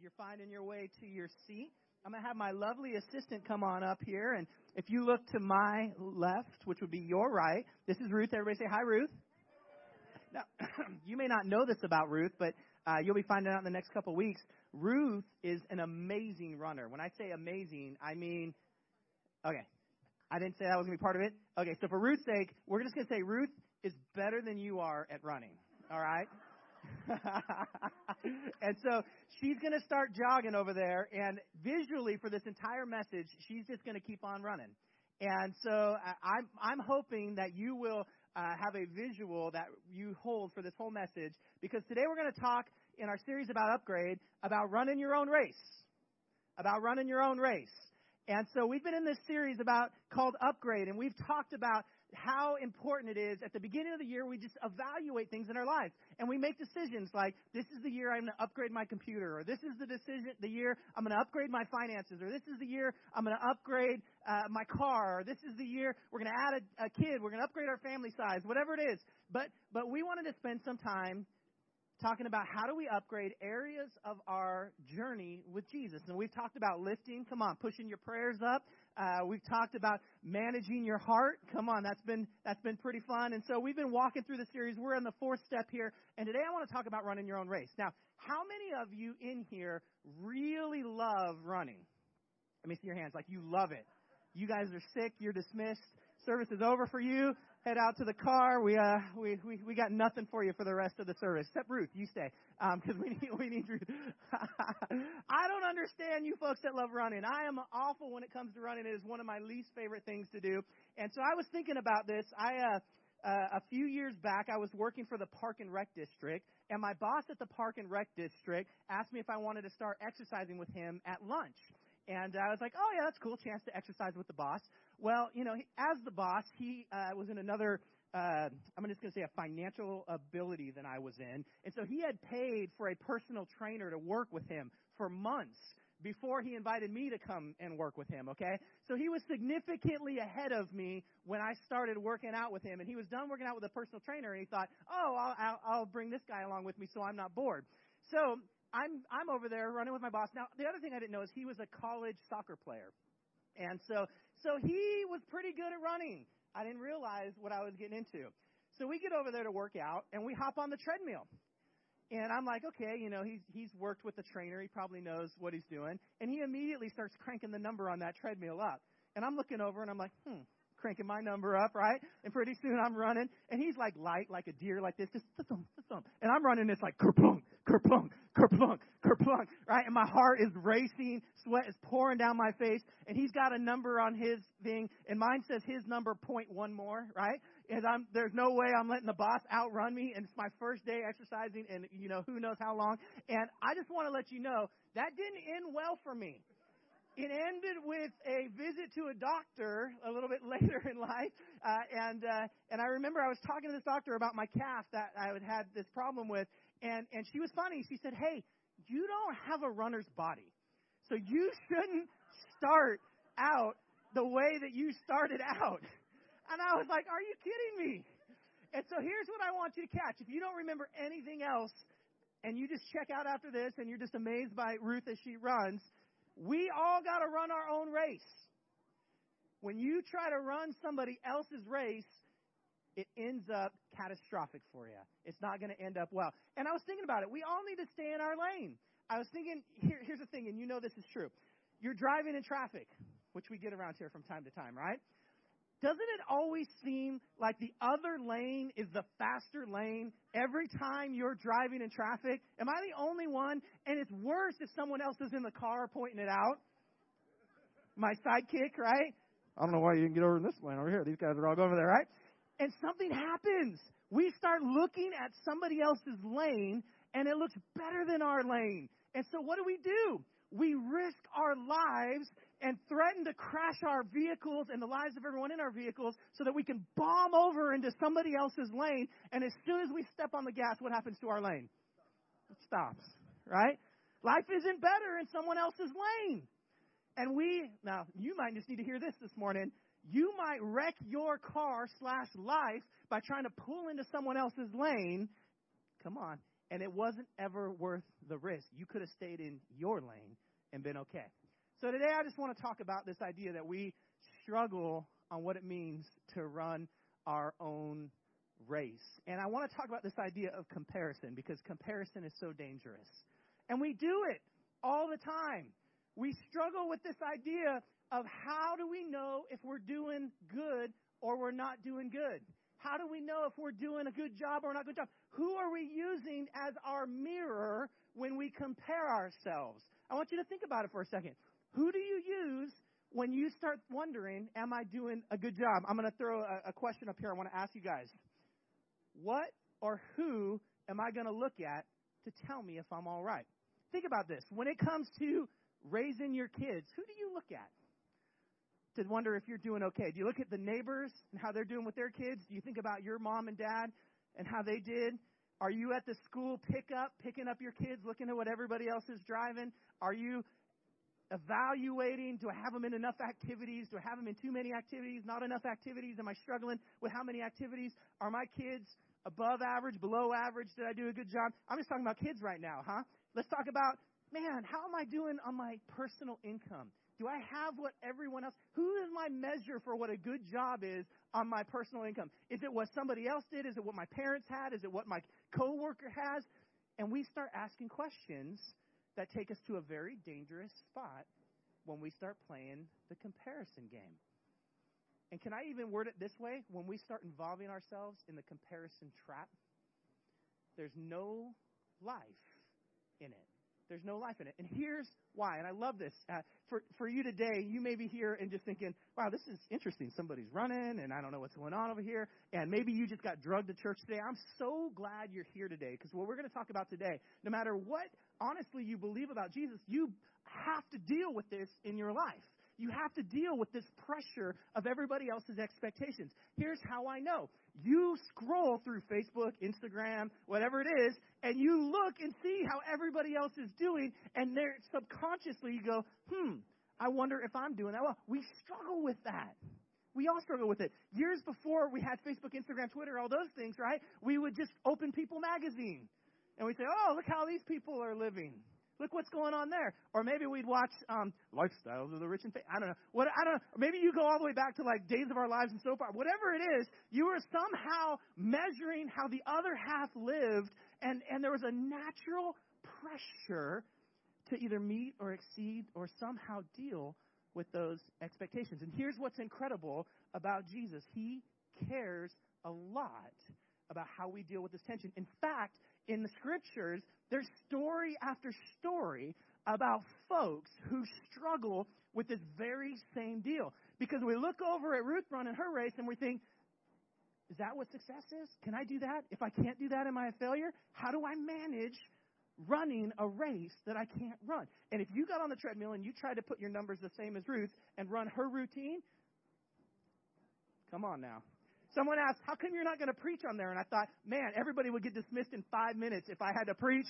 you're finding your way to your seat, I'm going to have my lovely assistant come on up here. And if you look to my left, which would be your right, this is Ruth. Everybody say hi, Ruth. Now, you may not know this about Ruth, but uh, you'll be finding out in the next couple weeks. Ruth is an amazing runner. When I say amazing, I mean, okay, I didn't say that was going to be part of it. Okay, so for Ruth's sake, we're just going to say Ruth is better than you are at running. All right? and so she's going to start jogging over there, and visually for this entire message, she's just going to keep on running. And so I'm I'm hoping that you will uh, have a visual that you hold for this whole message because today we're going to talk in our series about upgrade about running your own race, about running your own race. And so we've been in this series about called upgrade, and we've talked about how important it is at the beginning of the year we just evaluate things in our lives and we make decisions like this is the year I'm going to upgrade my computer or this is the decision the year I'm going to upgrade my finances or this is the year I'm going to upgrade uh, my car or this is the year we're going to add a, a kid we're going to upgrade our family size whatever it is but but we wanted to spend some time talking about how do we upgrade areas of our journey with Jesus. And we've talked about lifting, come on, pushing your prayers up. Uh, we've talked about managing your heart. Come on, that's been that's been pretty fun. And so we've been walking through the series. We're in the fourth step here, and today I want to talk about running your own race. Now, how many of you in here really love running? Let me see your hands. Like you love it. You guys are sick. You're dismissed. Service is over for you head out to the car. We uh we we, we got nothing for you for the rest of the service. Except Ruth, you stay Um because we need we need Ruth. I don't understand you folks that love running. I am awful when it comes to running. It is one of my least favorite things to do. And so I was thinking about this. I uh. Uh, a few years back, I was working for the Park and Rec District, and my boss at the Park and Rec District asked me if I wanted to start exercising with him at lunch. And I was like, oh, yeah, that's cool, chance to exercise with the boss. Well, you know, as the boss, he uh, was in another, uh, I'm just going to say a financial ability than I was in. And so he had paid for a personal trainer to work with him for months before he invited me to come and work with him, okay? So he was significantly ahead of me when I started working out with him. And he was done working out with a personal trainer, and he thought, oh, I'll, I'll, I'll bring this guy along with me so I'm not bored. So I'm I'm over there running with my boss. Now, the other thing I didn't know is he was a college soccer player, and so so he was pretty good at running. I didn't realize what I was getting into. So we get over there to work out, and we hop on the treadmill. And I'm like, okay, you know, he's he's worked with the trainer. He probably knows what he's doing. And he immediately starts cranking the number on that treadmill up. And I'm looking over, and I'm like, hmm, cranking my number up, right? And pretty soon I'm running, and he's like light, like a deer, like this, just thump, thump. And I'm running this like kerplunk, kerplunk, kerplunk, kerplunk, right? And my heart is racing, sweat is pouring down my face, and he's got a number on his thing, and mine says his number point one more, right? And I'm there's no way I'm letting the boss outrun me, and it's my first day exercising, and you know who knows how long. And I just want to let you know that didn't end well for me it ended with a visit to a doctor a little bit later in life, uh, and uh, and I remember I was talking to this doctor about my calf that I had had this problem with, and and she was funny. She said, "Hey, you don't have a runner's body, so you shouldn't start out the way that you started out." And I was like, "Are you kidding me?" And so here's what I want you to catch. If you don't remember anything else, and you just check out after this, and you're just amazed by Ruth as she runs we all got to run our own race. When you try to run somebody else's race, it ends up catastrophic for you. It's not going to end up well. And I was thinking about it. We all need to stay in our lane. I was thinking, here, here's the thing, and you know this is true. You're driving in traffic, which we get around here from time to time, right? doesn't it always seem like the other lane is the faster lane every time you're driving in traffic? Am I the only one? And it's worse if someone else is in the car pointing it out. My sidekick, right? I don't know why you didn't get over in this lane over here. These guys are all over there, right? And something happens. We start looking at somebody else's lane and it looks better than our lane. And so what do we do? We risk our lives and threaten to crash our vehicles and the lives of everyone in our vehicles so that we can bomb over into somebody else's lane. And as soon as we step on the gas, what happens to our lane? It stops, right? Life isn't better in someone else's lane. And we, now, you might just need to hear this this morning. You might wreck your car slash life by trying to pull into someone else's lane. Come on. and it wasn't ever worth the risk. You could have stayed in your lane and been okay. So today I just want to talk about this idea that we struggle on what it means to run our own race. And I want to talk about this idea of comparison because comparison is so dangerous. And we do it all the time. We struggle with this idea of how do we know if we're doing good or we're not doing good? How do we know if we're doing a good job or not good job? Who are we using as our mirror when we compare ourselves? I want you to think about it for a second. Who do you use when you start wondering, am I doing a good job? I'm going to throw a, a question up here. I want to ask you guys. What or who am I going to look at to tell me if I'm all right? Think about this. When it comes to raising your kids, who do you look at? To wonder if you're doing okay. Do you look at the neighbors and how they're doing with their kids? Do you think about your mom and dad and how they did? Are you at the school pickup, picking up your kids, looking at what everybody else is driving? Are you evaluating? Do I have them in enough activities? Do I have them in too many activities? Not enough activities? Am I struggling with how many activities? Are my kids above average, below average? Did I do a good job? I'm just talking about kids right now, huh? Let's talk about, man, how am I doing on my personal income? Do I have what everyone else? Who is my measure for what a good job is on my personal income? Is it what somebody else did? Is it what my parents had? Is it what my coworker has? And we start asking questions that take us to a very dangerous spot when we start playing the comparison game. And can I even word it this way? When we start involving ourselves in the comparison trap, there's no life in it. There's no life in it. And here's why. And I love this. Uh, for, for you today, you may be here and just thinking, wow, this is interesting. Somebody's running, and I don't know what's going on over here. And maybe you just got drugged to church today. I'm so glad you're here today because what we're going to talk about today, no matter what honestly you believe about Jesus, you have to deal with this in your life. You have to deal with this pressure of everybody else's expectations. Here's how I know. You scroll through Facebook, Instagram, whatever it is, and you look and see how everybody else is doing, and there subconsciously you go, hmm, I wonder if I'm doing that well. We struggle with that. We all struggle with it. Years before we had Facebook, Instagram, Twitter, all those things, right? We would just open People magazine and we'd say, oh, look how these people are living. Look what's going on there. Or maybe we'd watch um, Lifestyles of the Rich and Famous. I don't know. What I don't know. Maybe you go all the way back to like Days of Our Lives and so far. Whatever it is, you were somehow measuring how the other half lived, and and there was a natural pressure to either meet or exceed or somehow deal with those expectations. And here's what's incredible about Jesus. He cares a lot about how we deal with this tension. In fact, in the scriptures, there's story after story about folks who struggle with this very same deal. Because we look over at Ruth running her race and we think, is that what success is? Can I do that? If I can't do that, am I a failure? How do I manage running a race that I can't run? And if you got on the treadmill and you tried to put your numbers the same as Ruth and run her routine, come on now. Someone asked, How come you're not going to preach on there? And I thought, Man, everybody would get dismissed in five minutes if I had to preach.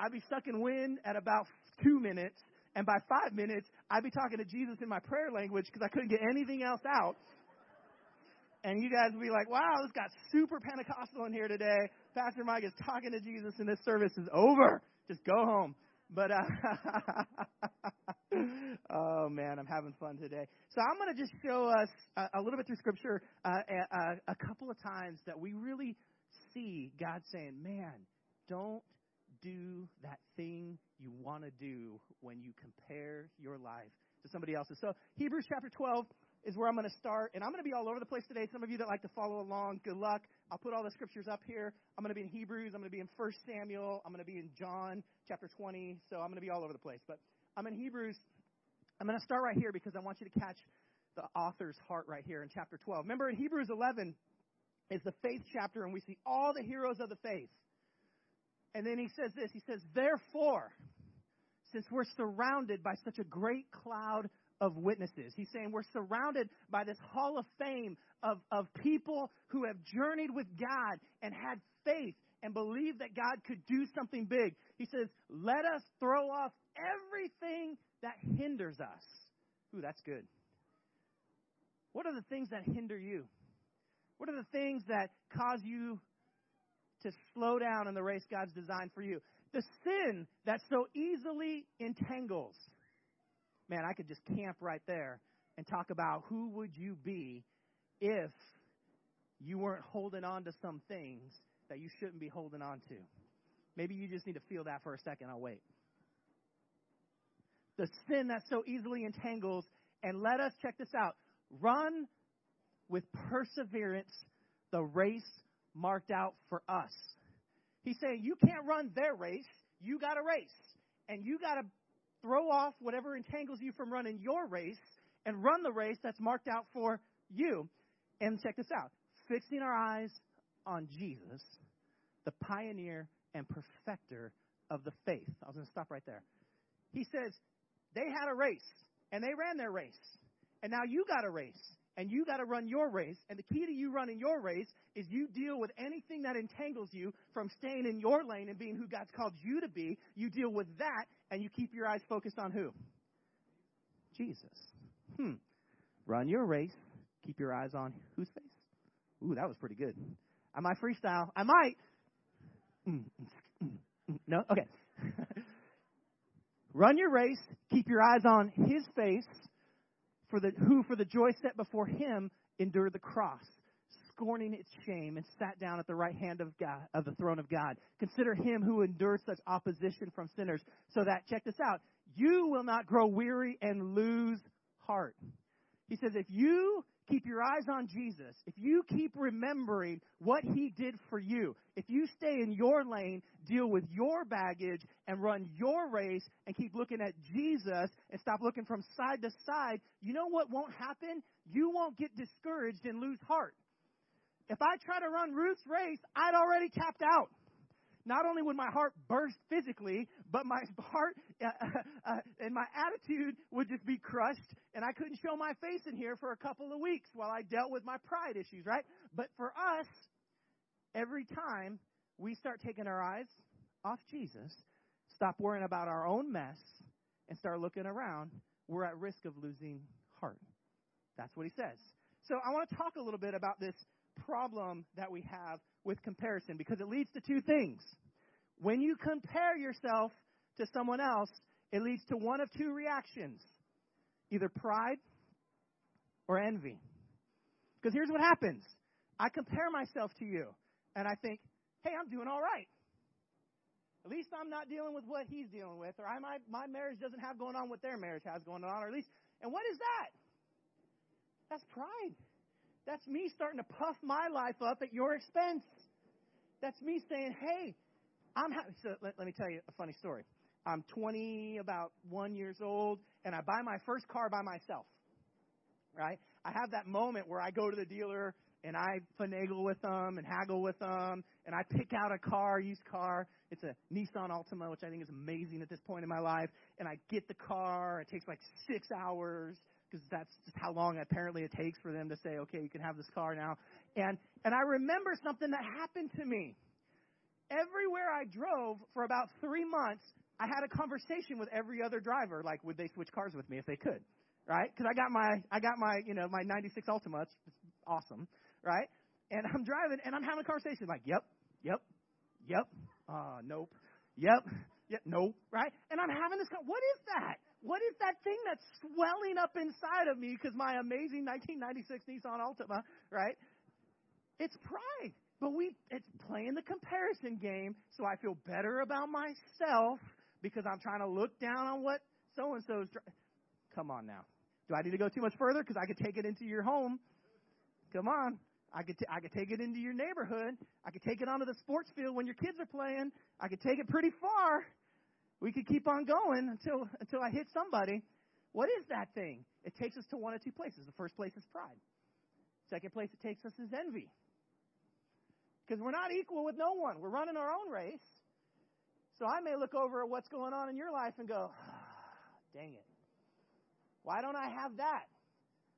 I'd be stuck in wind at about two minutes. And by five minutes, I'd be talking to Jesus in my prayer language because I couldn't get anything else out. And you guys would be like, wow, this got super Pentecostal in here today. Pastor Mike is talking to Jesus and this service is over. Just go home. But uh, oh man, I'm having fun today. So I'm going to just show us a, a, little bit through Scripture uh, a, a couple of times that we really see God saying, "Man, don't do that thing you want to do when you compare your life to somebody else's." So Hebrews chapter 12 is where I'm going to start, and I'm going to be all over the place today. Some of you that like to follow along, good luck. I'll put all the scriptures up here. I'm going to be in Hebrews. I'm going to be in 1 Samuel. I'm going to be in John chapter 20. So I'm going to be all over the place. But I'm in Hebrews. I'm going to start right here because I want you to catch the author's heart right here in chapter 12. Remember in Hebrews 11 is the faith chapter, and we see all the heroes of the faith. And then he says this. He says, therefore, since we're surrounded by such a great cloud of witnesses. He's saying we're surrounded by this hall of fame of, of people who have journeyed with God and had faith and believed that God could do something big. He says, let us throw off everything that hinders us. Ooh, that's good. What are the things that hinder you? What are the things that cause you to slow down in the race God's designed for you. The sin that so easily entangles. Man, I could just camp right there and talk about who would you be if you weren't holding on to some things that you shouldn't be holding on to. Maybe you just need to feel that for a second. I'll wait. The sin that so easily entangles, and let us check this out run with perseverance the race marked out for us. He's saying you can't run their race, you got a race. And you got to throw off whatever entangles you from running your race and run the race that's marked out for you. And check this out fixing our eyes on Jesus, the pioneer and perfecter of the faith. I was going to stop right there. He says, they had a race, and they ran their race. And now you got a race, and you got to run your race. And the key to you running your race is you deal with anything that entangles you from staying in your lane and being who God's called you to be. You deal with that, and you keep your eyes focused on who? Jesus. Hmm. Run your race. Keep your eyes on whose face? Ooh, that was pretty good. I might freestyle. I might. Mm, mm, mm, no? Okay. Run your race. Keep your eyes on his face, for the, who for the joy set before him endured the cross, scorning its shame, and sat down at the right hand of God, of the throne of God. Consider him who endured such opposition from sinners, so that, check this out, you will not grow weary and lose heart. He says, if you keep your eyes on Jesus, if you keep remembering what he did for you, if you stay in your lane, deal with your baggage, and run your race, and keep looking at Jesus and stop looking from side to side, you know what won't happen? You won't get discouraged and lose heart. If I try to run Ruth's race, I'd already tapped out not only would my heart burst physically, but my heart uh, uh, and my attitude would just be crushed, and I couldn't show my face in here for a couple of weeks while I dealt with my pride issues, right? But for us, every time we start taking our eyes off Jesus, stop worrying about our own mess, and start looking around, we're at risk of losing heart. That's what he says. So I want to talk a little bit about this problem that we have with comparison because it leads to two things. When you compare yourself to someone else, it leads to one of two reactions either pride or envy. Because here's what happens I compare myself to you, and I think, hey, I'm doing all right. At least I'm not dealing with what he's dealing with, or I, my, my marriage doesn't have going on what their marriage has going on, or at least, and what is that? That's pride. That's me starting to puff my life up at your expense. That's me saying, hey, I'm happy. So let, let me tell you a funny story. I'm 20, about one years old, and I buy my first car by myself. Right? I have that moment where I go to the dealer and I finagle with them and haggle with them, and I pick out a car, used car. It's a Nissan Altima, which I think is amazing at this point in my life. And I get the car. It takes like six hours because that's just how long apparently it takes for them to say, okay, you can have this car now. And and I remember something that happened to me. Everywhere I drove for about three months, I had a conversation with every other driver, like would they switch cars with me if they could, right? Because I got my I got my you know my '96 Altima, it's awesome, right? And I'm driving and I'm having a conversation like, yep, yep, yep, uh, nope, yep, yep, nope, right? And I'm having this. What is that? What is that thing that's swelling up inside of me because my amazing 1996 Nissan Altima, right? It's pride. But we, it's playing the comparison game so I feel better about myself because I'm trying to look down on what so and so's. Dri- Come on now. Do I need to go too much further? Because I could take it into your home. Come on. I could, t- I could take it into your neighborhood. I could take it onto the sports field when your kids are playing. I could take it pretty far. We could keep on going until until I hit somebody. What is that thing? It takes us to one of two places. The first place is pride. Second place it takes us is envy. Because we're not equal with no one. We're running our own race. So I may look over at what's going on in your life and go, ah, dang it. Why don't I have that?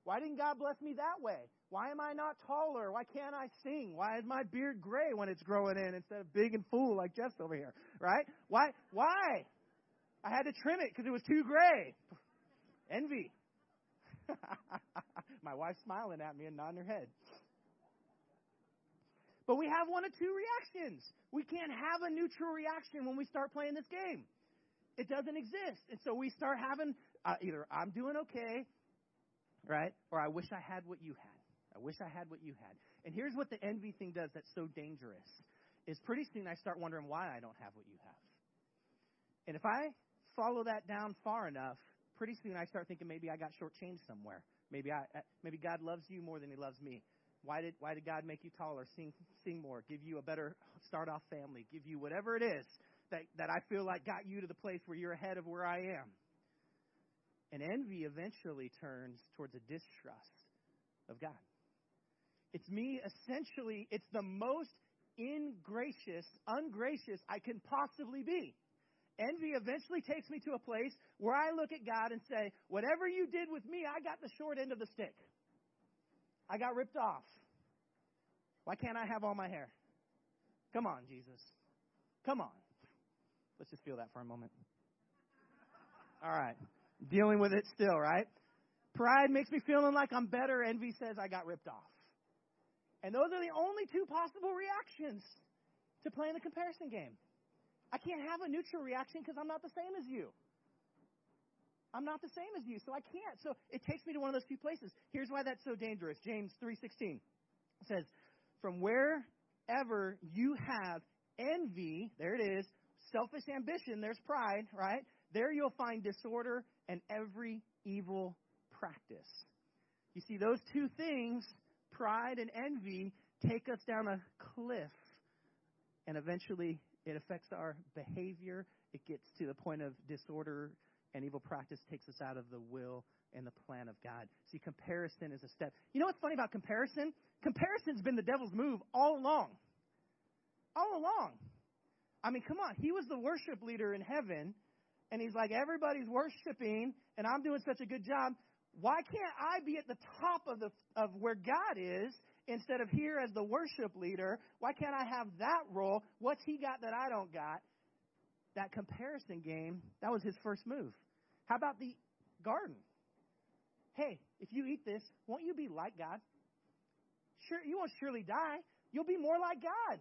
Why didn't God bless me that way? Why am I not taller? Why can't I sing? Why is my beard gray when it's growing in instead of big and full like Jeff's over here? Right? Why? Why? I had to trim it because it was too gray. Envy. My wife's smiling at me and nodding her head. But we have one of two reactions. We can't have a neutral reaction when we start playing this game. It doesn't exist. And so we start having uh, either I'm doing okay, right? Or I wish I had what you had. I wish I had what you had. And here's what the envy thing does that's so dangerous is pretty soon I start wondering why I don't have what you have. And if I follow that down far enough, pretty soon I start thinking maybe I got shortchanged somewhere. Maybe I uh, maybe God loves you more than He loves me. Why did why did God make you taller, sing sing more, give you a better start off family, give you whatever it is that that I feel like got you to the place where you're ahead of where I am. And envy eventually turns towards a distrust of God. It's me essentially, it's the most ingracious, ungracious I can possibly be. Envy eventually takes me to a place where I look at God and say, Whatever you did with me, I got the short end of the stick. I got ripped off. Why can't I have all my hair? Come on, Jesus. Come on. Let's just feel that for a moment. All right. Dealing with it still, right? Pride makes me feeling like I'm better. Envy says I got ripped off. And those are the only two possible reactions to playing the comparison game. I can't have a neutral reaction because I'm not the same as you. I'm not the same as you, so I can't. So it takes me to one of those two places. Here's why that's so dangerous. James 3:16 says, "From wherever you have envy, there it is, selfish ambition, there's pride, right? There you'll find disorder and every evil practice." You see those two things, pride and envy, take us down a cliff and eventually it affects our behavior. It gets to the point of disorder and evil practice takes us out of the will and the plan of God. See, comparison is a step. You know what's funny about comparison? Comparison's been the devil's move all along. All along. I mean, come on. He was the worship leader in heaven, and he's like, everybody's worshiping, and I'm doing such a good job. Why can't I be at the top of the of where God is instead of here as the worship leader, why can't I have that role? What's he got that I don't got? That comparison game, that was his first move. How about the garden? Hey, if you eat this, won't you be like God? Sure, you won't surely die. You'll be more like God.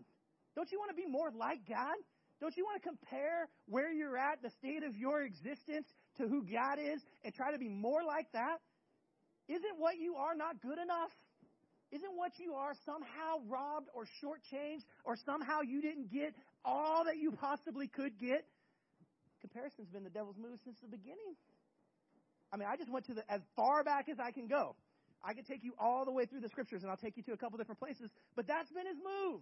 Don't you want to be more like God? Don't you want to compare where you're at, the state of your existence, to who God is, and try to be more like that? Isn't what you are not good enough? Isn't what you are somehow robbed or shortchanged or somehow you didn't get all that you possibly could get? Comparison's been the devil's move since the beginning. I mean, I just went to the as far back as I can go. I could take you all the way through the scriptures and I'll take you to a couple different places, but that's been his move.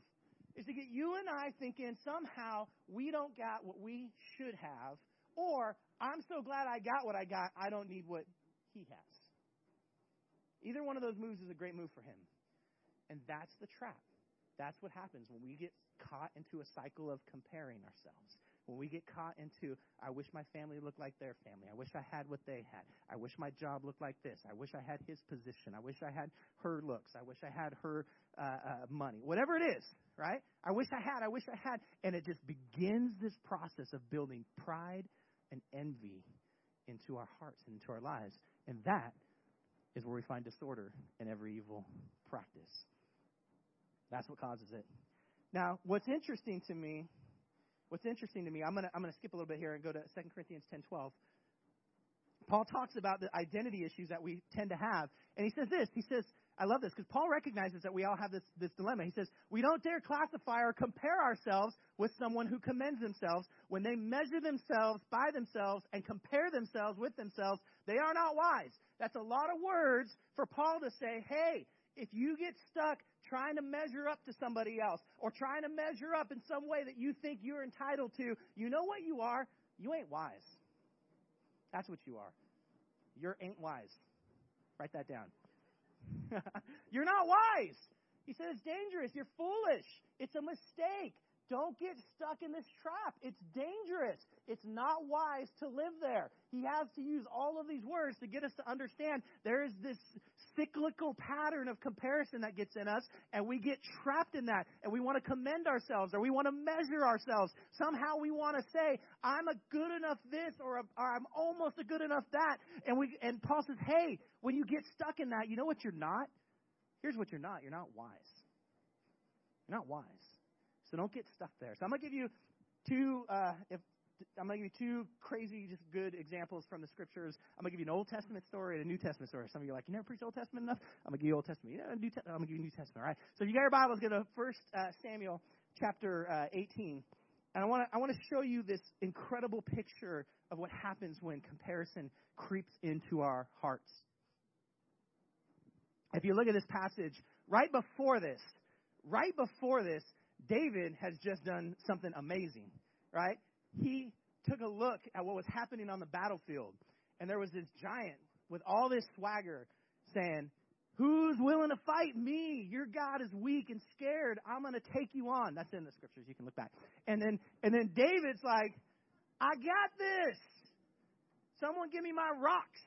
Is to get you and I thinking somehow we don't got what we should have, or I'm so glad I got what I got, I don't need what he has. Either one of those moves is a great move for him. And that's the trap. That's what happens when we get caught into a cycle of comparing ourselves. When we get caught into, I wish my family looked like their family. I wish I had what they had. I wish my job looked like this. I wish I had his position. I wish I had her looks. I wish I had her uh, uh, money. Whatever it is, right? I wish I had. I wish I had. And it just begins this process of building pride and envy into our hearts and into our lives. And that is where we find disorder in every evil practice. That's what causes it. Now, what's interesting to me, what's interesting to me, I'm going to I'm going to skip a little bit here and go to 2 Corinthians 10:12. Paul talks about the identity issues that we tend to have, and he says this. He says, I love this because Paul recognizes that we all have this, this dilemma. He says, We don't dare classify or compare ourselves with someone who commends themselves. When they measure themselves by themselves and compare themselves with themselves, they are not wise. That's a lot of words for Paul to say, Hey, if you get stuck trying to measure up to somebody else or trying to measure up in some way that you think you're entitled to, you know what you are? You ain't wise. That's what you are. You're ain't wise. Write that down. you're not wise. He said it's dangerous. You're foolish. It's a mistake. Don't get stuck in this trap. It's dangerous. It's not wise to live there. He has to use all of these words to get us to understand there is this cyclical pattern of comparison that gets in us, and we get trapped in that, and we want to commend ourselves, or we want to measure ourselves. Somehow we want to say, I'm a good enough this, or, a, or I'm almost a good enough that. And we, and Paul says, hey, when you get stuck in that, you know what you're not? Here's what you're not. You're not wise. You're not wise. So don't get stuck there. So I'm going to give you two, uh, if, I'm going to give you two crazy, just good examples from the scriptures. I'm going to give you an Old Testament story and a New Testament story. Some of you are like, you never preach Old Testament enough? I'm going to give you Old Testament. New Te- I'm going to give you New Testament, all right? So if you got your Bibles, go to First uh, Samuel chapter uh, 18. And I want to I want to show you this incredible picture of what happens when comparison creeps into our hearts. If you look at this passage, right before this, right before this, David has just done something amazing, right? He took a look at what was happening on the battlefield, and there was this giant with all this swagger saying, Who's willing to fight me? Your God is weak and scared. I'm going to take you on. That's in the scriptures. You can look back. And then, and then David's like, I got this. Someone give me my rocks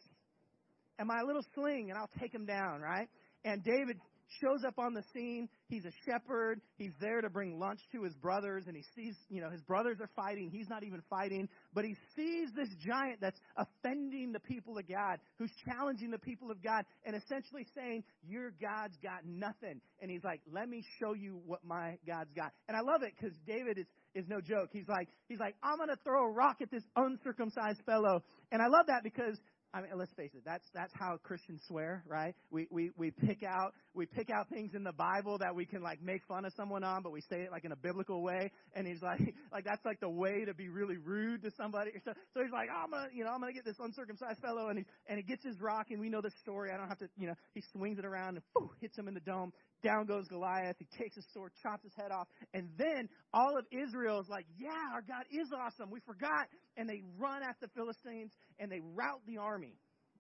and my little sling and I'll take him down, right? And David shows up on the scene. He's a shepherd. He's there to bring lunch to his brothers, and he sees, you know, his brothers are fighting. He's not even fighting, but he sees this giant that's offending the people of God, who's challenging the people of God, and essentially saying, Your God's got nothing. And he's like, Let me show you what my God's got. And I love it because David is is no joke. He's like, he's like, I'm gonna throw a rock at this uncircumcised fellow. And I love that because I mean, let's face it. That's that's how Christians swear, right? We we we pick out we pick out things in the Bible that we can like make fun of someone on, but we say it like in a biblical way. And he's like, like that's like the way to be really rude to somebody. So, so he's like, I'm gonna, you know, I'm gonna get this uncircumcised fellow, and he and he gets his rock, and we know the story. I don't have to, you know, he swings it around and whoo, hits him in the dome. Down goes Goliath. He takes his sword, chops his head off, and then all of Israel is like, yeah, our God is awesome. We forgot, and they run at the Philistines and they rout the army.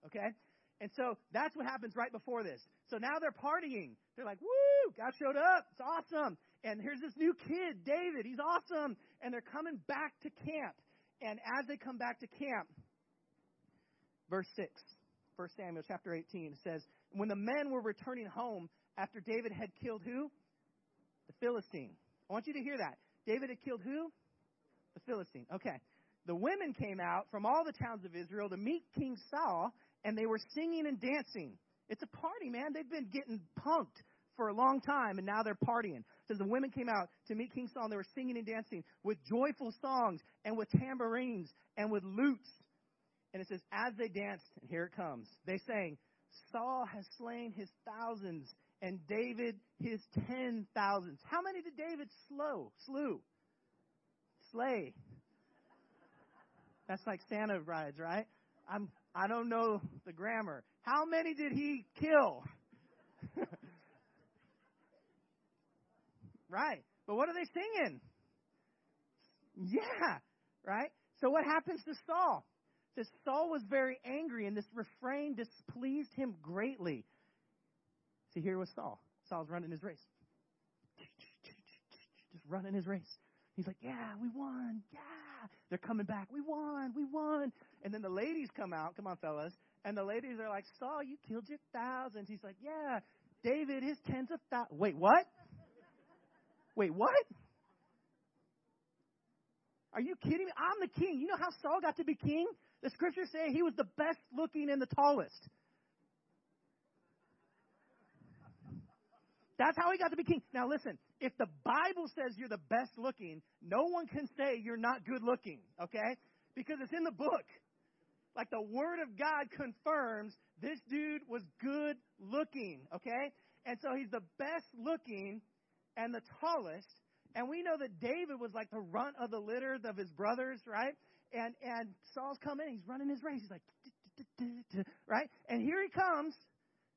Okay? And so that's what happens right before this. So now they're partying. They're like, woo, God showed up. It's awesome. And here's this new kid, David. He's awesome. And they're coming back to camp. And as they come back to camp, verse 6, 1 Samuel chapter 18 says, When the men were returning home after David had killed who? The Philistine. I want you to hear that. David had killed who? The Philistine. Okay. The women came out from all the towns of Israel to meet King Saul and they were singing and dancing. It's a party, man. They've been getting punked for a long time, and now they're partying. Says the women came out to meet King Saul, and they were singing and dancing with joyful songs and with tambourines and with lutes. And it says, as they danced, and here it comes, they sang, Saul has slain his thousands, and David his ten thousands. How many did David slow, slew? Slay. That's like Santa rides, right? I'm I don't know the grammar. How many did he kill? right. But what are they singing? Yeah. Right? So what happens to Saul? Says Saul was very angry, and this refrain displeased him greatly. See, here was Saul. Saul's running his race. Just running his race. He's like, Yeah, we won. Yeah. They're coming back. We won. We won. And then the ladies come out. Come on, fellas. And the ladies are like, Saul, you killed your thousands. He's like, Yeah. David, his tens of thousands. Wait, what? Wait, what? Are you kidding me? I'm the king. You know how Saul got to be king? The scriptures say he was the best looking and the tallest. That's how he got to be king. Now listen, if the Bible says you're the best looking, no one can say you're not good looking, okay? Because it's in the book. Like the Word of God confirms this dude was good looking, okay? And so he's the best looking and the tallest. And we know that David was like the runt of the litter of his brothers, right? And and Saul's coming, he's running his race. He's like, right? And here he comes.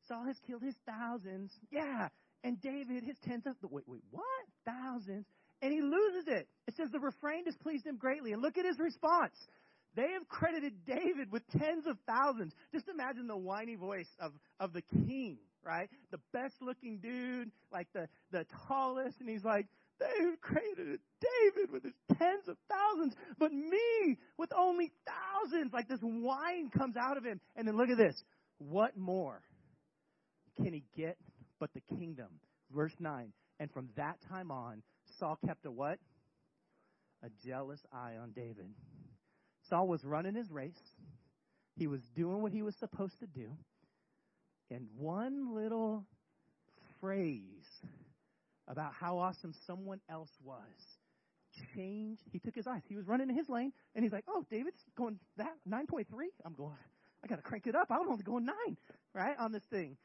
Saul has killed his thousands. Yeah. And David, his tens of wait, wait, what? Thousands. And he loses it. It says the refrain displeased him greatly. And look at his response. They have credited David with tens of thousands. Just imagine the whiny voice of, of the king, right? The best looking dude, like the, the tallest, and he's like, They've credited David with his tens of thousands, but me with only thousands. Like this whine comes out of him. And then look at this. What more can he get but the kingdom. Verse 9. And from that time on, Saul kept a what? A jealous eye on David. Saul was running his race. He was doing what he was supposed to do. And one little phrase about how awesome someone else was. Change. He took his eyes. He was running in his lane, and he's like, "Oh, David's going that 9.3. I'm going. I got to crank it up. I'm only going nine, right, on this thing."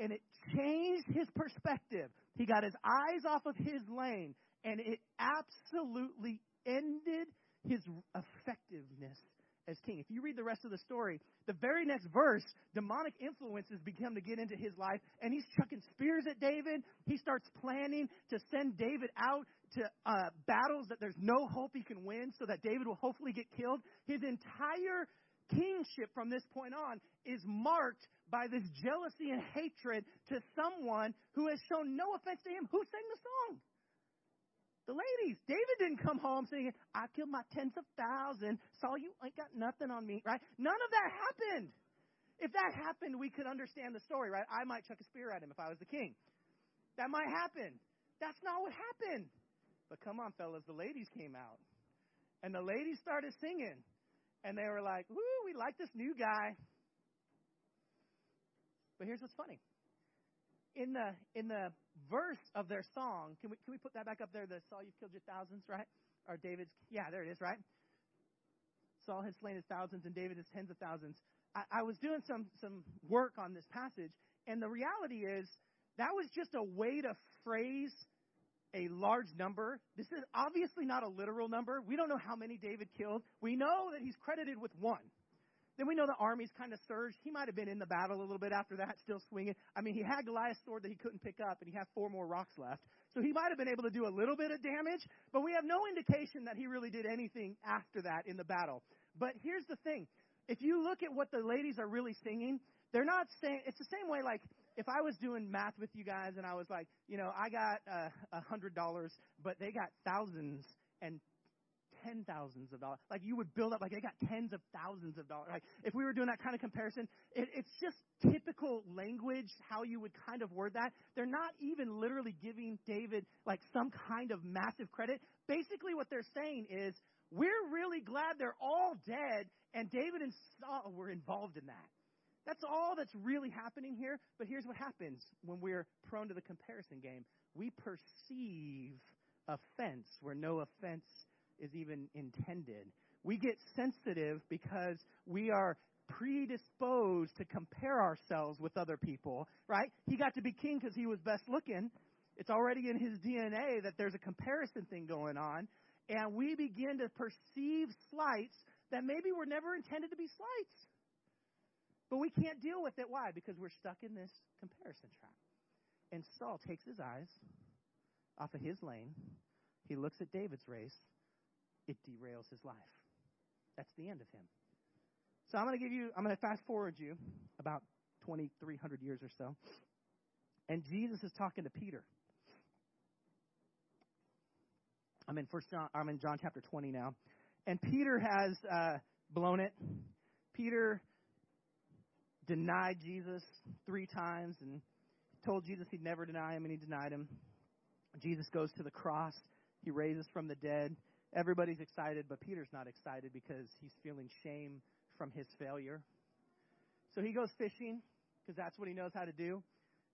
And it changed his perspective. He got his eyes off of his lane, and it absolutely ended his effectiveness as king. If you read the rest of the story, the very next verse, demonic influences begin to get into his life, and he's chucking spears at David. He starts planning to send David out to uh, battles that there's no hope he can win, so that David will hopefully get killed. His entire kingship from this point on is marked by this jealousy and hatred to someone who has shown no offense to him. Who sang the song? The ladies. David didn't come home saying, I killed my tens of thousands. Saul, you ain't got nothing on me, right? None of that happened. If that happened, we could understand the story, right? I might chuck a spear at him if I was the king. That might happen. That's not what happened. But come on, fellas, the ladies came out. And the ladies started singing. And they were like, woo, we like this new guy. But here's what's funny. In the in the verse of their song. Can we, can we put that back up there? The Saul, you've killed your thousands, right? Or David's, yeah, there it is, right? Saul has slain his thousands and David his tens of thousands. I, I was doing some, some work on this passage, and the reality is that was just a way to phrase a large number. This is obviously not a literal number. We don't know how many David killed. We know that he's credited with one. Then we know the armies kind of surged. He might have been in the battle a little bit after that, still swinging. I mean, he had Goliath's sword that he couldn't pick up, and he had four more rocks left. So he might have been able to do a little bit of damage, but we have no indication that he really did anything after that in the battle. But here's the thing. If you look at what the ladies are really singing, they're not saying, it's the same way like if I was doing math with you guys and I was like, you know, I got uh, a uh, hundred dollars, but they got thousands and ten thousands of dollars. Like you would build up, like they got tens of thousands of dollars. Like if we were doing that kind of comparison, it, it's just typical language, how you would kind of word that. They're not even literally giving David like some kind of massive credit. Basically, what they're saying is, we're really glad they're all dead, and David and Saul were involved in that. That's all that's really happening here. But here's what happens when we're prone to the comparison game we perceive offense where no offense is even intended. We get sensitive because we are predisposed to compare ourselves with other people, right? He got to be king because he was best looking. It's already in his DNA that there's a comparison thing going on. And we begin to perceive slights that maybe were never intended to be slights. But we can't deal with it. Why? Because we're stuck in this comparison trap. And Saul takes his eyes off of his lane. He looks at David's race it derails his life. That's the end of him. So I'm going to give you, I'm going to fast forward you about 2,300 years or so. And Jesus is talking to Peter. I'm in First John. I'm in John chapter 20 now, and Peter has uh, blown it. Peter denied Jesus three times and told Jesus he'd never deny him, and he denied him. Jesus goes to the cross. He raises from the dead. Everybody's excited, but Peter's not excited because he's feeling shame from his failure. So he goes fishing because that's what he knows how to do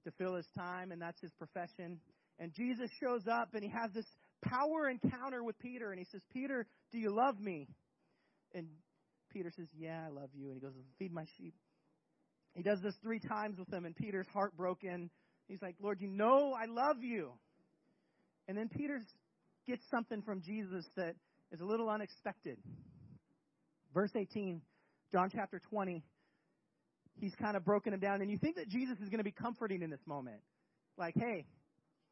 to fill his time, and that's his profession. And Jesus shows up and he has this power encounter with Peter, and he says, Peter, do you love me? And Peter says, Yeah, I love you. And he goes, Feed my sheep. He does this three times with him, and Peter's heartbroken. He's like, Lord, you know I love you. And then Peter's gets something from Jesus that is a little unexpected. Verse 18, John chapter 20, he's kind of broken him down. And you think that Jesus is going to be comforting in this moment. Like, hey,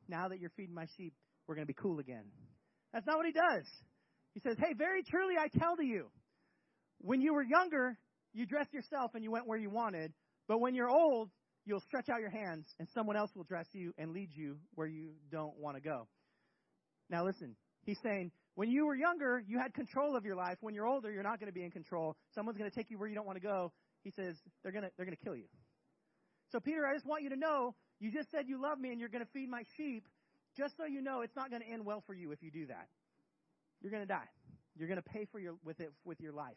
now that you're feeding my sheep, we're going to be cool again. That's not what he does. He says, hey, very truly I tell to you, when you were younger, you dressed yourself and you went where you wanted. But when you're old, you'll stretch out your hands and someone else will dress you and lead you where you don't want to go. Now listen, he's saying, when you were younger, you had control of your life. When you're older, you're not going to be in control. Someone's going to take you where you don't want to go. He says, they're going to, they're going to kill you. So Peter, I just want you to know, you just said you love me and you're going to feed my sheep. Just so you know, it's not going to end well for you if you do that. You're going to die. You're going to pay for your, with it, with your life.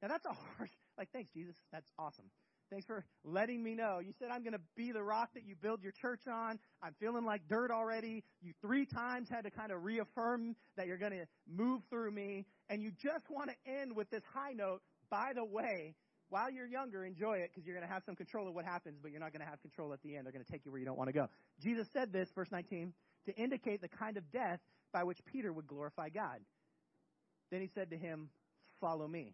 Now that's a harsh, like, thanks Jesus. That's awesome. Thanks for letting me know. You said I'm going to be the rock that you build your church on. I'm feeling like dirt already. You three times had to kind of reaffirm that you're going to move through me. And you just want to end with this high note. By the way, while you're younger, enjoy it because you're going to have some control of what happens, but you're not going to have control at the end. They're going to take you where you don't want to go. Jesus said this, verse 19, to indicate the kind of death by which Peter would glorify God. Then he said to him, Follow me.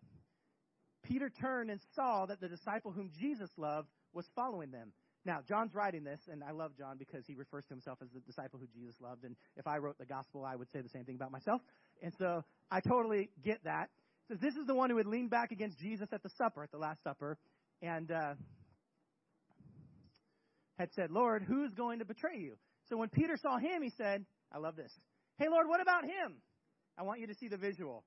Peter turned and saw that the disciple whom Jesus loved was following them. Now, John's writing this, and I love John because he refers to himself as the disciple who Jesus loved. And if I wrote the gospel, I would say the same thing about myself. And so I totally get that. says this is the one who had leaned back against Jesus at the supper, at the Last Supper, and uh, had said, Lord, who's going to betray you? So when Peter saw him, he said, I love this. Hey, Lord, what about him? I want you to see the visual.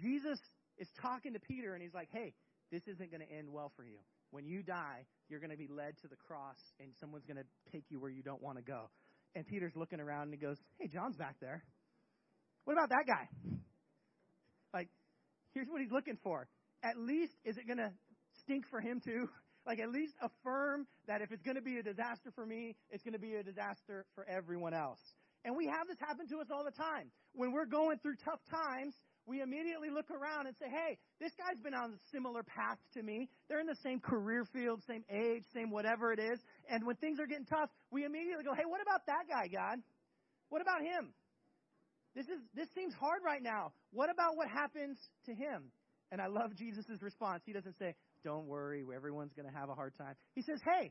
Jesus is talking to Peter, and he's like, hey, this isn't going to end well for you. When you die, you're going to be led to the cross, and someone's going to take you where you don't want to go. And Peter's looking around, and he goes, hey, John's back there. What about that guy? Like, here's what he's looking for. At least, is it going to stink for him too? Like, at least affirm that if it's going to be a disaster for me, it's going to be a disaster for everyone else. And we have this happen to us all the time. When we're going through tough times, we immediately look around and say, hey, this guy's been on a similar path to me. They're in the same career field, same age, same whatever it is. And when things are getting tough, we immediately go, hey, what about that guy, God? What about him? This is this seems hard right now. What about what happens to him? And I love Jesus' response. He doesn't say, Don't worry, everyone's gonna have a hard time. He says, Hey,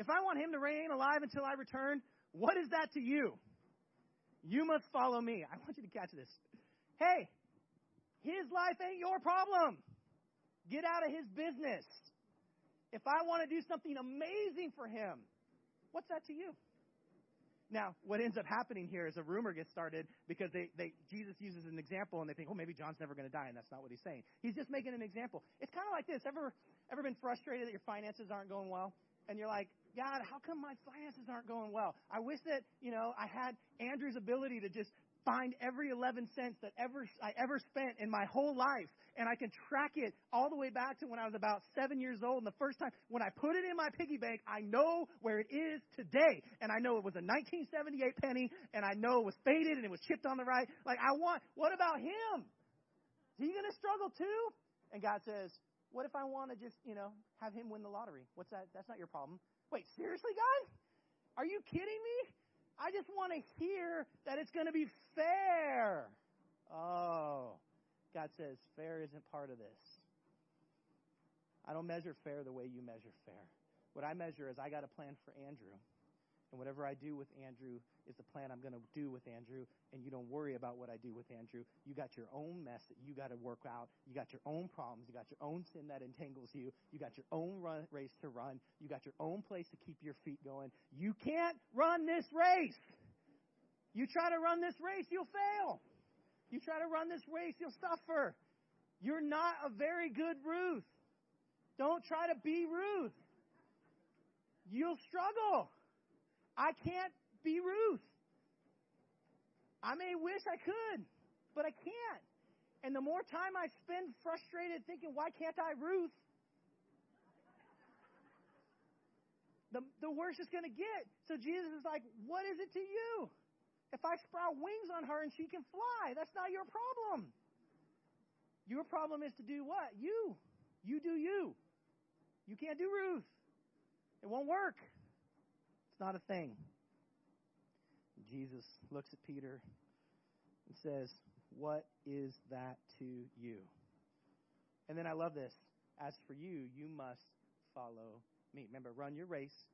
if I want him to remain alive until I return, what is that to you? You must follow me. I want you to catch this. Hey, his life ain't your problem. Get out of his business. If I want to do something amazing for him, what's that to you? Now, what ends up happening here is a rumor gets started because they, they Jesus uses an example and they think, oh, maybe John's never going to die, and that's not what he's saying. He's just making an example. It's kind of like this. Ever ever been frustrated that your finances aren't going well? And you're like, God, how come my finances aren't going well? I wish that, you know, I had Andrew's ability to just find every 11 cents that ever I ever spent in my whole life, and I can track it all the way back to when I was about seven years old. And the first time when I put it in my piggy bank, I know where it is today, and I know it was a 1978 penny, and I know it was faded and it was chipped on the right. Like I want. What about him? Is he going to struggle too? And God says, "What if I want to just, you know, have him win the lottery? What's that? That's not your problem." Wait, seriously, God? Are you kidding me? I just want to hear that it's going to be fair. Oh, God says fair isn't part of this. I don't measure fair the way you measure fair. What I measure is I got a plan for Andrew. And whatever I do with Andrew is the plan I'm going to do with Andrew. And you don't worry about what I do with Andrew. You got your own mess that you got to work out. You got your own problems. You got your own sin that entangles you. You got your own run, race to run. You got your own place to keep your feet going. You can't run this race. You try to run this race, you'll fail. You try to run this race, you'll suffer. You're not a very good Ruth. Don't try to be Ruth. You'll struggle. I can't be Ruth. I may wish I could, but I can't. And the more time I spend frustrated thinking, why can't I Ruth? The, the worse it's going to get. So Jesus is like, what is it to you? If I sprout wings on her and she can fly, that's not your problem. Your problem is to do what? You. You do you. You can't do Ruth. It won't work. It's not a thing. Jesus looks at Peter and says, What is that to you? And then I love this. As for you, you must follow me. Remember, run your race,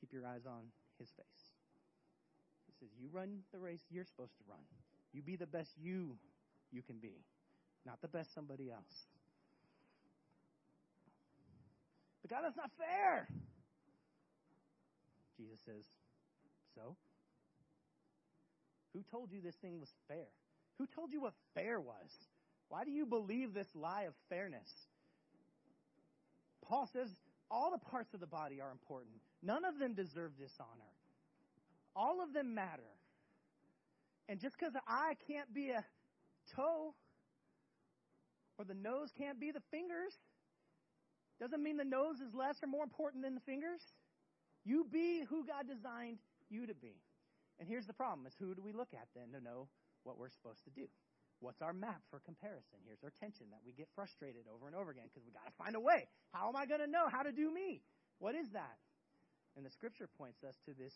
keep your eyes on his face. He says, You run the race you're supposed to run. You be the best you you can be, not the best somebody else. But God, that's not fair. Jesus says, So? Who told you this thing was fair? Who told you what fair was? Why do you believe this lie of fairness? Paul says all the parts of the body are important. None of them deserve dishonor. All of them matter. And just because the eye can't be a toe, or the nose can't be the fingers, Doesn't mean the nose is less or more important than the fingers. You be who God designed you to be. And here's the problem is who do we look at then to know what we're supposed to do? What's our map for comparison? Here's our tension that we get frustrated over and over again because we got to find a way. How am I going to know how to do me? What is that? And the scripture points us to this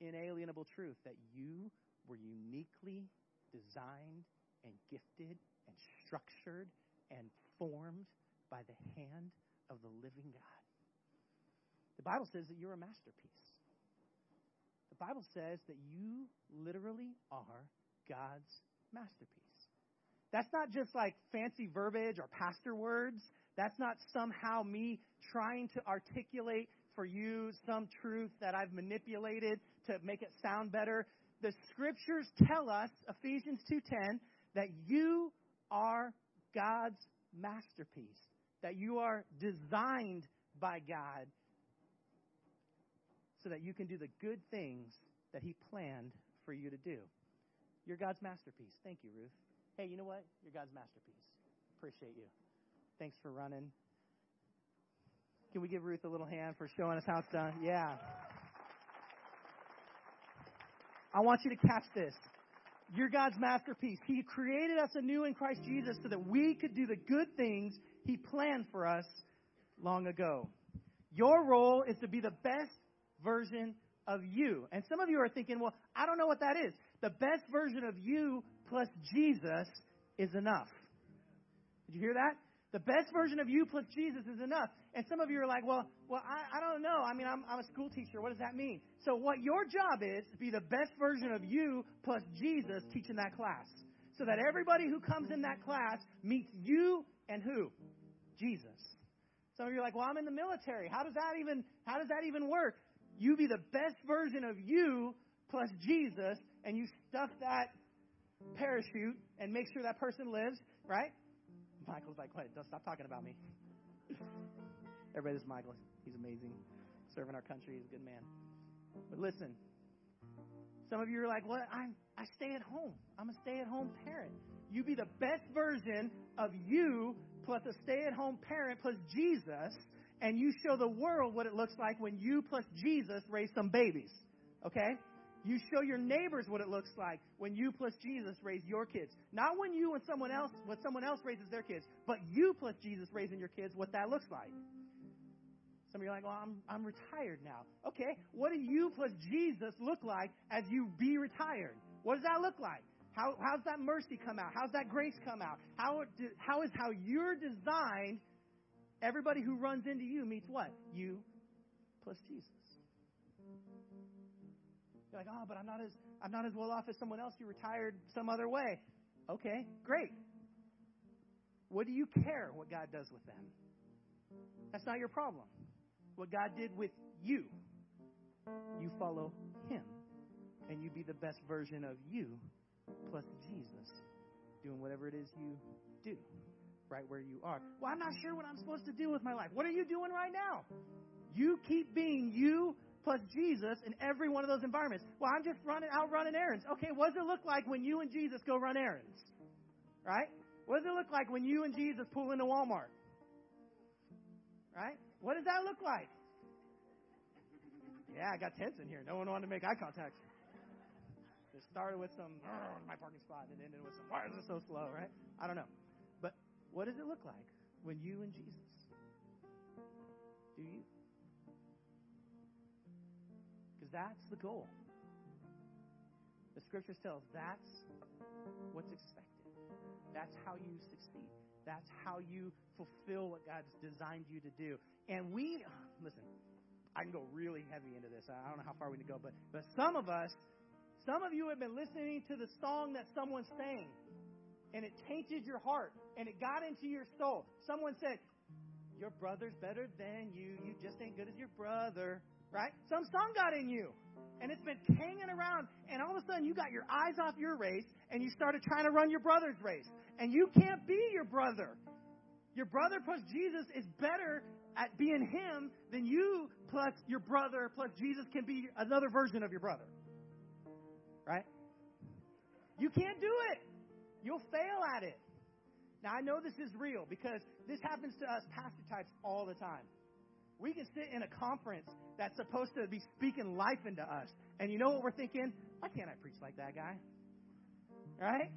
inalienable truth that you were uniquely designed and gifted and structured and formed by the hand of the living God. The Bible says that you're a masterpiece. The Bible says that you literally are God's masterpiece. That's not just like fancy verbiage or pastor words. That's not somehow me trying to articulate for you some truth that I've manipulated to make it sound better. The scriptures tell us, Ephesians 2:10, that you are God's masterpiece, that you are designed by God so that you can do the good things that he planned for you to do. You're God's masterpiece. Thank you, Ruth. Hey, you know what? You're God's masterpiece. Appreciate you. Thanks for running. Can we give Ruth a little hand for showing us how it's done? Yeah. I want you to catch this. You're God's masterpiece. He created us anew in Christ Jesus so that we could do the good things He planned for us long ago. Your role is to be the best version of you. And some of you are thinking, well, I don't know what that is. The best version of you plus Jesus is enough. Did you hear that? The best version of you plus Jesus is enough. And some of you are like, well, well, I, I don't know. I mean, I'm, I'm a school teacher. What does that mean? So what your job is to be the best version of you plus Jesus teaching that class. So that everybody who comes in that class meets you and who? Jesus. Some of you are like, well, I'm in the military. How does that even, how does that even work? You be the best version of you plus Jesus, and you stuff that parachute and make sure that person lives, right? Michael's like, wait, don't stop talking about me. Everybody, this is Michael. He's amazing. Serving our country. He's a good man. But listen, some of you are like, well, I'm, I stay at home. I'm a stay at home parent. You be the best version of you plus a stay at home parent plus Jesus, and you show the world what it looks like when you plus Jesus raise some babies. Okay? You show your neighbors what it looks like when you plus Jesus raise your kids. Not when you and someone else, when someone else raises their kids, but you plus Jesus raising your kids, what that looks like. Some of you are like, well, I'm, I'm retired now. Okay, what do you plus Jesus look like as you be retired? What does that look like? How, how's that mercy come out? How's that grace come out? How, how is how you're designed, everybody who runs into you meets what? You plus Jesus. You're like, oh, but I'm not as I'm not as well off as someone else who retired some other way. Okay, great. What do you care what God does with them? That's not your problem. What God did with you, you follow Him, and you be the best version of you plus Jesus, doing whatever it is you do right where you are. Well, I'm not sure what I'm supposed to do with my life. What are you doing right now? You keep being you plus Jesus in every one of those environments. Well, I'm just running out running errands. Okay, what does it look like when you and Jesus go run errands? Right? What does it look like when you and Jesus pull into Walmart? Right? What does that look like? Yeah, I got tense in here. No one wanted to make eye contact. It started with some oh, my parking spot and ended with some why is it so slow, right? I don't know. What does it look like when you and Jesus do you? Because that's the goal. The scriptures tell us that's what's expected. That's how you succeed. That's how you fulfill what God's designed you to do. And we, listen, I can go really heavy into this. I don't know how far we can go, but, but some of us, some of you have been listening to the song that someone sang, and it tainted your heart, and it got into your soul. Someone said, Your brother's better than you. You just ain't good as your brother right? Some song got in you. And it's been hanging around, and all of a sudden you got your eyes off your race, and you started trying to run your brother's race. And you can't be your brother. Your brother plus Jesus is better at being him than you plus your brother plus Jesus can be another version of your brother. Right? You can't do it. You'll fail at it. Now, I know this is real because this happens to us pastor types all the time. We can sit in a conference that's supposed to be speaking life into us. And you know what we're thinking? Why can't I preach like that guy? Right?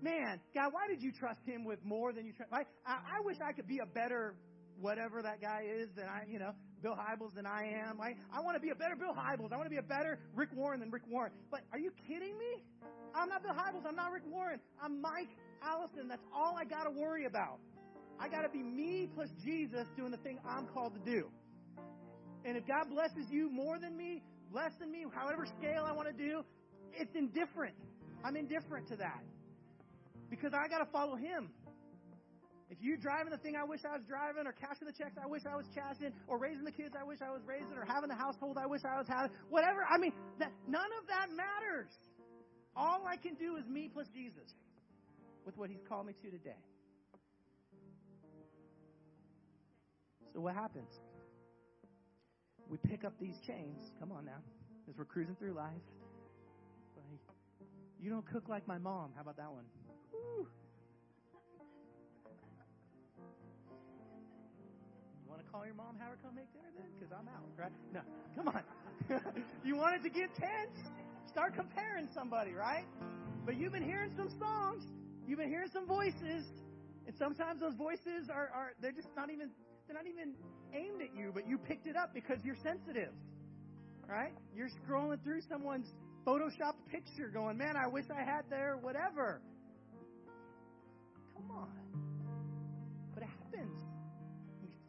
Man, God, why did you trust him with more than you trust? I, I wish I could be a better whatever that guy is than I, you know, Bill Hybels than I am. I, I want to be a better Bill Hybels. I want to be a better Rick Warren than Rick Warren. But are you kidding me? I'm not Bill Hybels. I'm not Rick Warren. I'm Mike Allison. That's all I got to worry about. I got to be me plus Jesus doing the thing I'm called to do. And if God blesses you more than me, less than me, however scale I want to do, it's indifferent. I'm indifferent to that. Because I got to follow Him. If you're driving the thing I wish I was driving, or cashing the checks I wish I was cashing, or raising the kids I wish I was raising, or having the household I wish I was having, whatever, I mean, that, none of that matters. All I can do is me plus Jesus with what He's called me to today. So what happens? We pick up these chains. Come on now, as we're cruising through life. You don't cook like my mom. How about that one? Want to call your mom, have her come make dinner then? Because I'm out, right? No, come on. you want it to get tense? Start comparing somebody, right? But you've been hearing some songs, you've been hearing some voices, and sometimes those voices are, are they're just not even they're not even aimed at you, but you picked it up because you're sensitive. Right? You're scrolling through someone's photoshopped picture going, man, I wish I had their whatever. Come on. But it happens.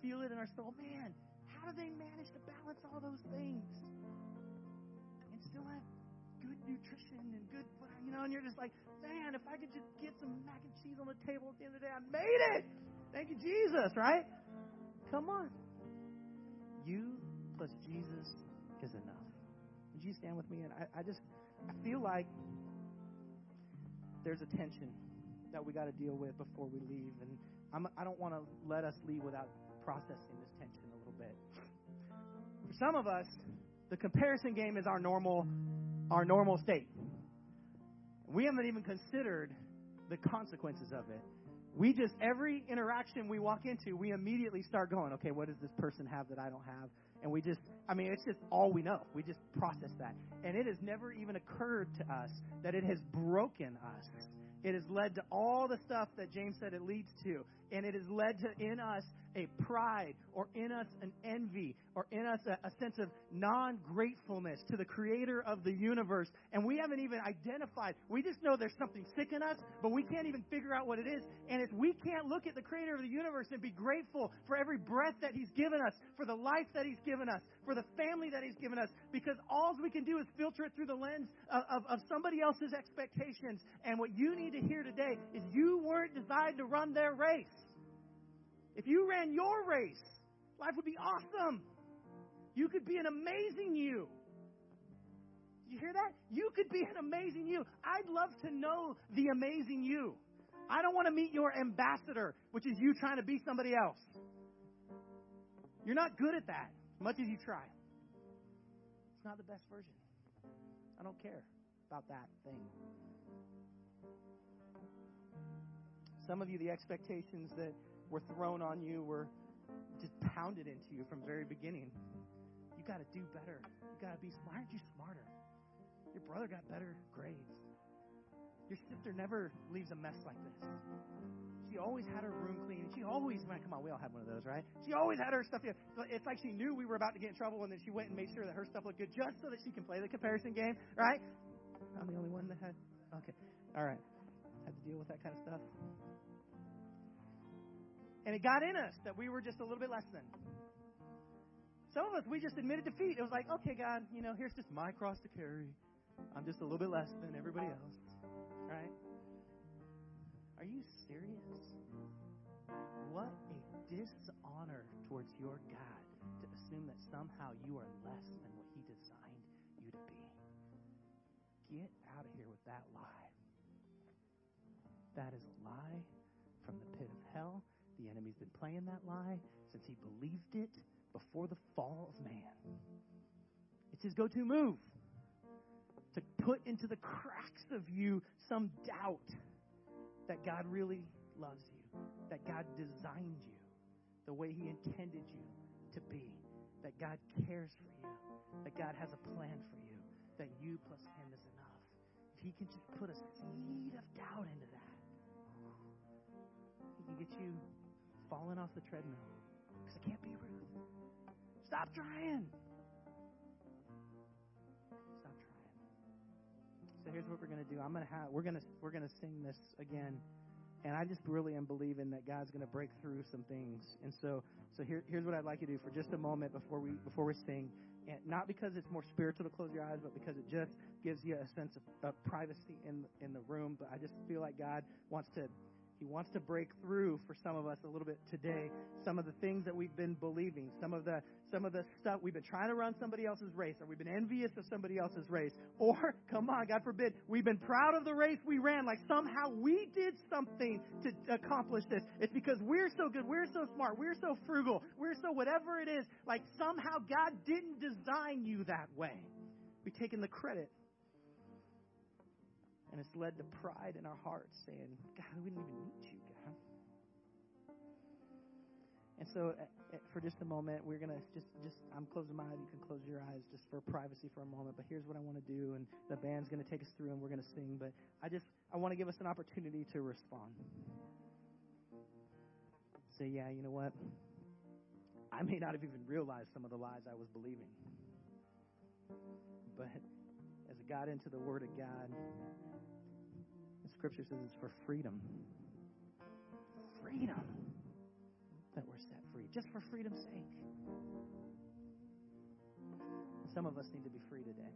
Feel it in our soul. Man, how do they manage to balance all those things? And still have good nutrition and good, you know, and you're just like, man, if I could just get some mac and cheese on the table at the end of the day, I made it. Thank you, Jesus, right? Come on. You plus Jesus is enough. Would you stand with me? And I, I just, I feel like there's a tension that we got to deal with before we leave. And I'm, I don't want to let us leave without processing this tension a little bit. For some of us, the comparison game is our normal, our normal state. We haven't even considered the consequences of it. We just, every interaction we walk into, we immediately start going, okay, what does this person have that I don't have? And we just, I mean, it's just all we know. We just process that. And it has never even occurred to us that it has broken us. It has led to all the stuff that James said it leads to. And it has led to in us a pride or in us an envy or in us a, a sense of non gratefulness to the creator of the universe. And we haven't even identified. We just know there's something sick in us, but we can't even figure out what it is. And if we can't look at the creator of the universe and be grateful for every breath that he's given us, for the life that he's given us, for the family that he's given us, because all we can do is filter it through the lens of, of, of somebody else's expectations. And what you need to hear today is you weren't designed to run their race. If you ran your race, life would be awesome. You could be an amazing you. You hear that? You could be an amazing you. I'd love to know the amazing you. I don't want to meet your ambassador, which is you trying to be somebody else. You're not good at that, much as you try. It's not the best version. I don't care about that thing. Some of you, the expectations that were thrown on you were just pounded into you from very beginning. You got to do better. You got to be. Why aren't you smarter? Your brother got better grades. Your sister never leaves a mess like this. She always had her room clean. She always, man, come on, we all have one of those, right? She always had her stuff. It's like she knew we were about to get in trouble, and then she went and made sure that her stuff looked good just so that she can play the comparison game, right? I'm the only one that had. Okay, all right. Had to deal with that kind of stuff. And it got in us that we were just a little bit less than. Some of us, we just admitted defeat. It was like, okay, God, you know, here's just my cross to carry. I'm just a little bit less than everybody else. Right? Are you serious? What a dishonor towards your God to assume that somehow you are less than what He designed you to be. Get out of here with that lie. That is a lie from the pit of hell the enemy's been playing that lie since he believed it before the fall of man. It's his go to move to put into the cracks of you some doubt that God really loves you. that God designed you the way He intended you to be, that God cares for you, that God has a plan for you, that you plus Him is enough. If He can just put a seed of doubt into that, He can get you falling off the treadmill because it can't be Ruth. Stop trying. Stop trying. So here's what we're gonna do. I'm gonna have we're gonna we're gonna sing this again and I just really am believing that God's going to break through some things. And so, so here, here's what I'd like you to do for just a moment before we before we sing. And not because it's more spiritual to close your eyes, but because it just gives you a sense of, of privacy in in the room. But I just feel like God wants to he wants to break through for some of us a little bit today. Some of the things that we've been believing, some of the some of the stuff we've been trying to run somebody else's race, or we've been envious of somebody else's race, or come on, God forbid, we've been proud of the race we ran, like somehow we did something to accomplish this. It's because we're so good, we're so smart, we're so frugal, we're so whatever it is. Like somehow God didn't design you that way. We've taken the credit and it's led to pride in our hearts, saying, God, we didn't even need you, God. And so, uh, uh, for just a moment, we're to just, just, I'm closing my eyes. You can close your eyes just for privacy for a moment. But here's what I want to do. And the band's to take us through and we're to sing. But I just, I want to give us an opportunity to respond. Say, yeah, you know what? I may not have even realized some of the lies I was believing. But as I got into the Word of God, the Scripture says it's for freedom. Freedom that we're set free, just for freedom's sake. Some of us need to be free today.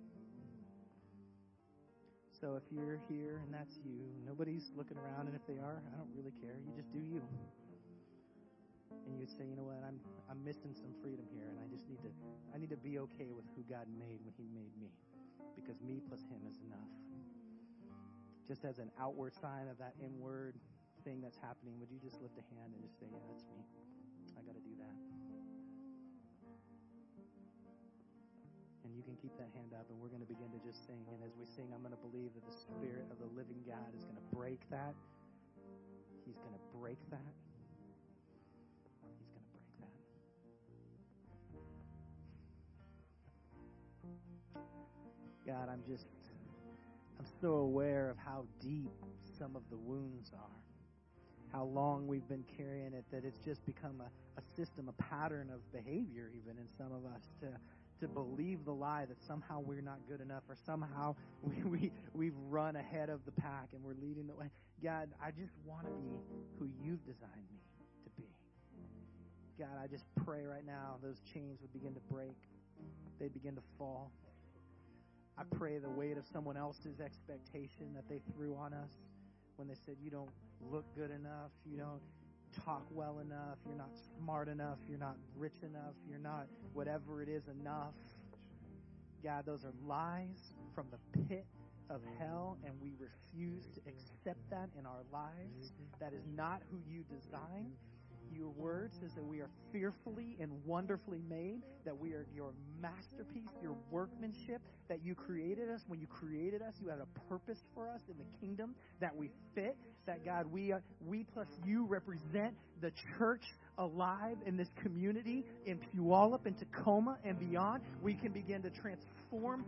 So if you're here and that's you, nobody's looking around, and if they are, I don't really care. You just do you. And you'd say, you know what, I'm I'm missing some freedom here, and I just need to I need to be okay with who God made when He made me, because me plus Him is enough just as an outward sign of that inward thing that's happening, would you just lift a hand and just say, Yeah, that's me. I got to do that. And you can keep that hand up, and we're going to begin to just sing. And as we sing, I'm going to believe that the Spirit of the living God is going to break that. He's going to break that. God, I'm just I'm so aware of how deep some of the wounds are, how long we've been carrying it, that it's just become a, a system, a pattern of behavior, even in some of us, to to believe the lie that somehow we're not good enough or somehow we, we, we've run ahead of the pack and we're leading the way. God, I just want to be who you've designed me to be. God, I just pray right now those chains would begin to break, they'd begin to fall. I pray the weight of someone else's expectation that they threw on us when they said, You don't look good enough, you don't talk well enough, you're not smart enough, you're not rich enough, you're not whatever it is enough. God, those are lies from the pit of hell, and we refuse to accept that in our lives. That is not who you designed. Your word says that we are fearfully and wonderfully made, that we are your masterpiece, your workmanship, that you created us. When you created us, you had a purpose for us in the kingdom, that we fit, that God, we, are, we plus you represent the church alive in this community in Puyallup and Tacoma and beyond. We can begin to transform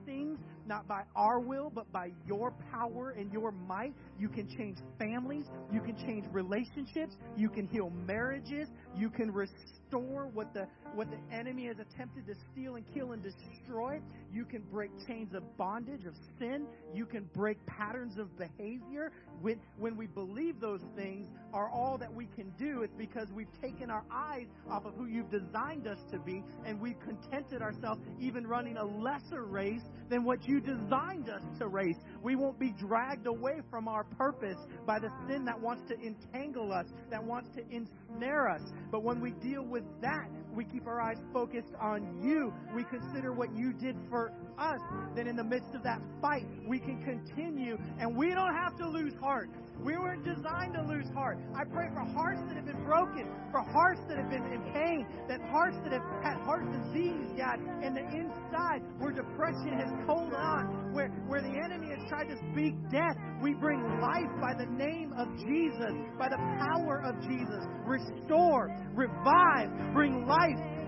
things, not by our will, but by your power and your might. You can change families. You can change relationships. You can heal marriages. You can restore what the, what the enemy has attempted to steal and kill and destroy. You can break chains of bondage, of sin. You can break patterns of behavior. When, when we believe those things are all that we can do, it's because we've taken our eyes off of who you've designed us to be and we've contented ourselves even running a lesser race than what you designed us to race. We won't be dragged away from our purpose by the sin that wants to entangle us, that wants to ensnare us. But when we deal with that, we keep our eyes focused on you. We consider what you did for us. Then in the midst of that fight, we can continue and we don't have to lose heart. We weren't designed to lose heart. I pray for hearts that have been broken, for hearts that have been in pain, that hearts that have had heart disease, God, in the inside where depression has hold on, where, where the enemy has tried to speak death. We bring life by the name of Jesus, by the power of Jesus. Restore, revive, bring life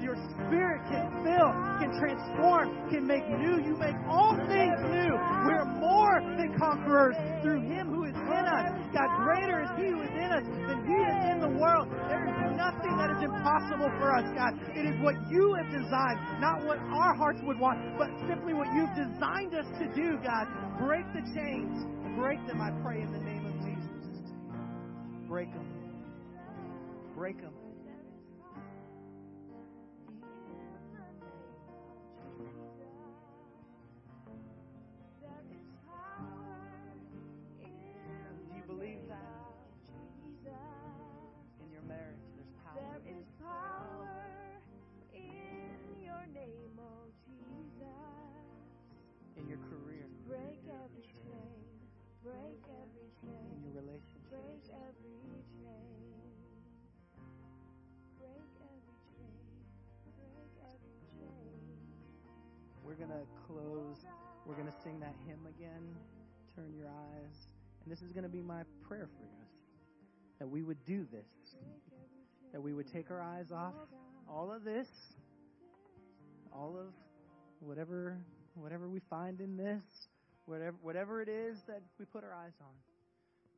your spirit can fill, can transform, can make new. You make all things new. We're more than conquerors through Him who is in us. God, greater is He who is in us than He is in the world. There is nothing that is impossible for us, God. It is what you have designed, not what our hearts would want, but simply what you've designed us to do, God. Break the chains. Break them, I pray, in the name of Jesus. Break them. Break them. We're going to sing that hymn again. Turn your eyes. And this is going to be my prayer for us that we would do this, that we would take our eyes off all of this, all of whatever whatever we find in this, whatever whatever it is that we put our eyes on,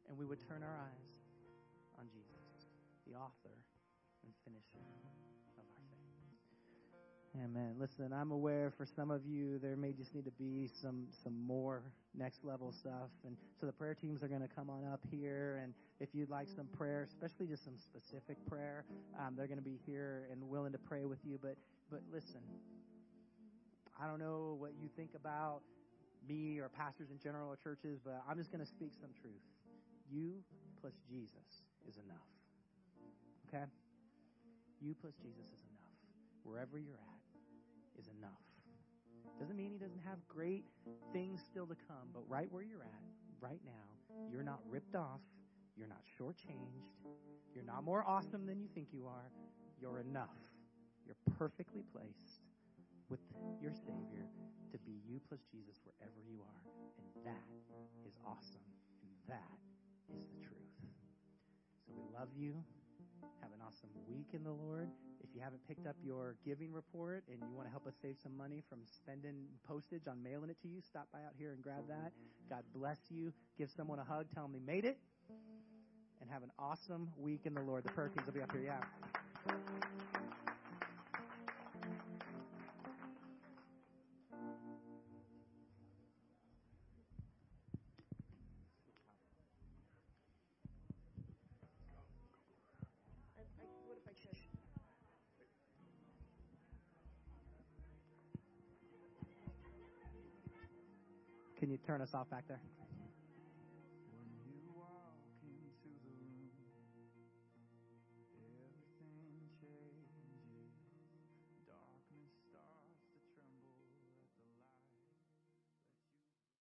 and we would turn our eyes on Jesus, the author and finisher. Amen. Listen, I'm aware for some of you there may just need to be some some more next level stuff, and so the prayer teams are going to come on up here. And if you'd like some prayer, especially just some specific prayer, um, they're going to be here and willing to pray with you. But but listen, I don't know what you think about me or pastors in general or churches, but I'm just going to speak some truth. You plus Jesus is enough. Okay? You plus Jesus is enough. Wherever you're at is enough. Doesn't mean he doesn't have great things still to come, but right where you're at, right now, you're not ripped off. You're not shortchanged. You're not more awesome than you think you are. You're enough. You're perfectly placed with your Savior to be you plus Jesus wherever you are. And that is awesome. And that is the truth. So we love you. Have an awesome week in the Lord If you haven't picked up your giving report and you want to help us save some money from spending postage on mailing it to you, stop by out here and grab that. God bless you. Give someone a hug. Tell them they made it. And have an awesome week in the Lord. The Perkins will be up here. Yeah. Turn us off back there?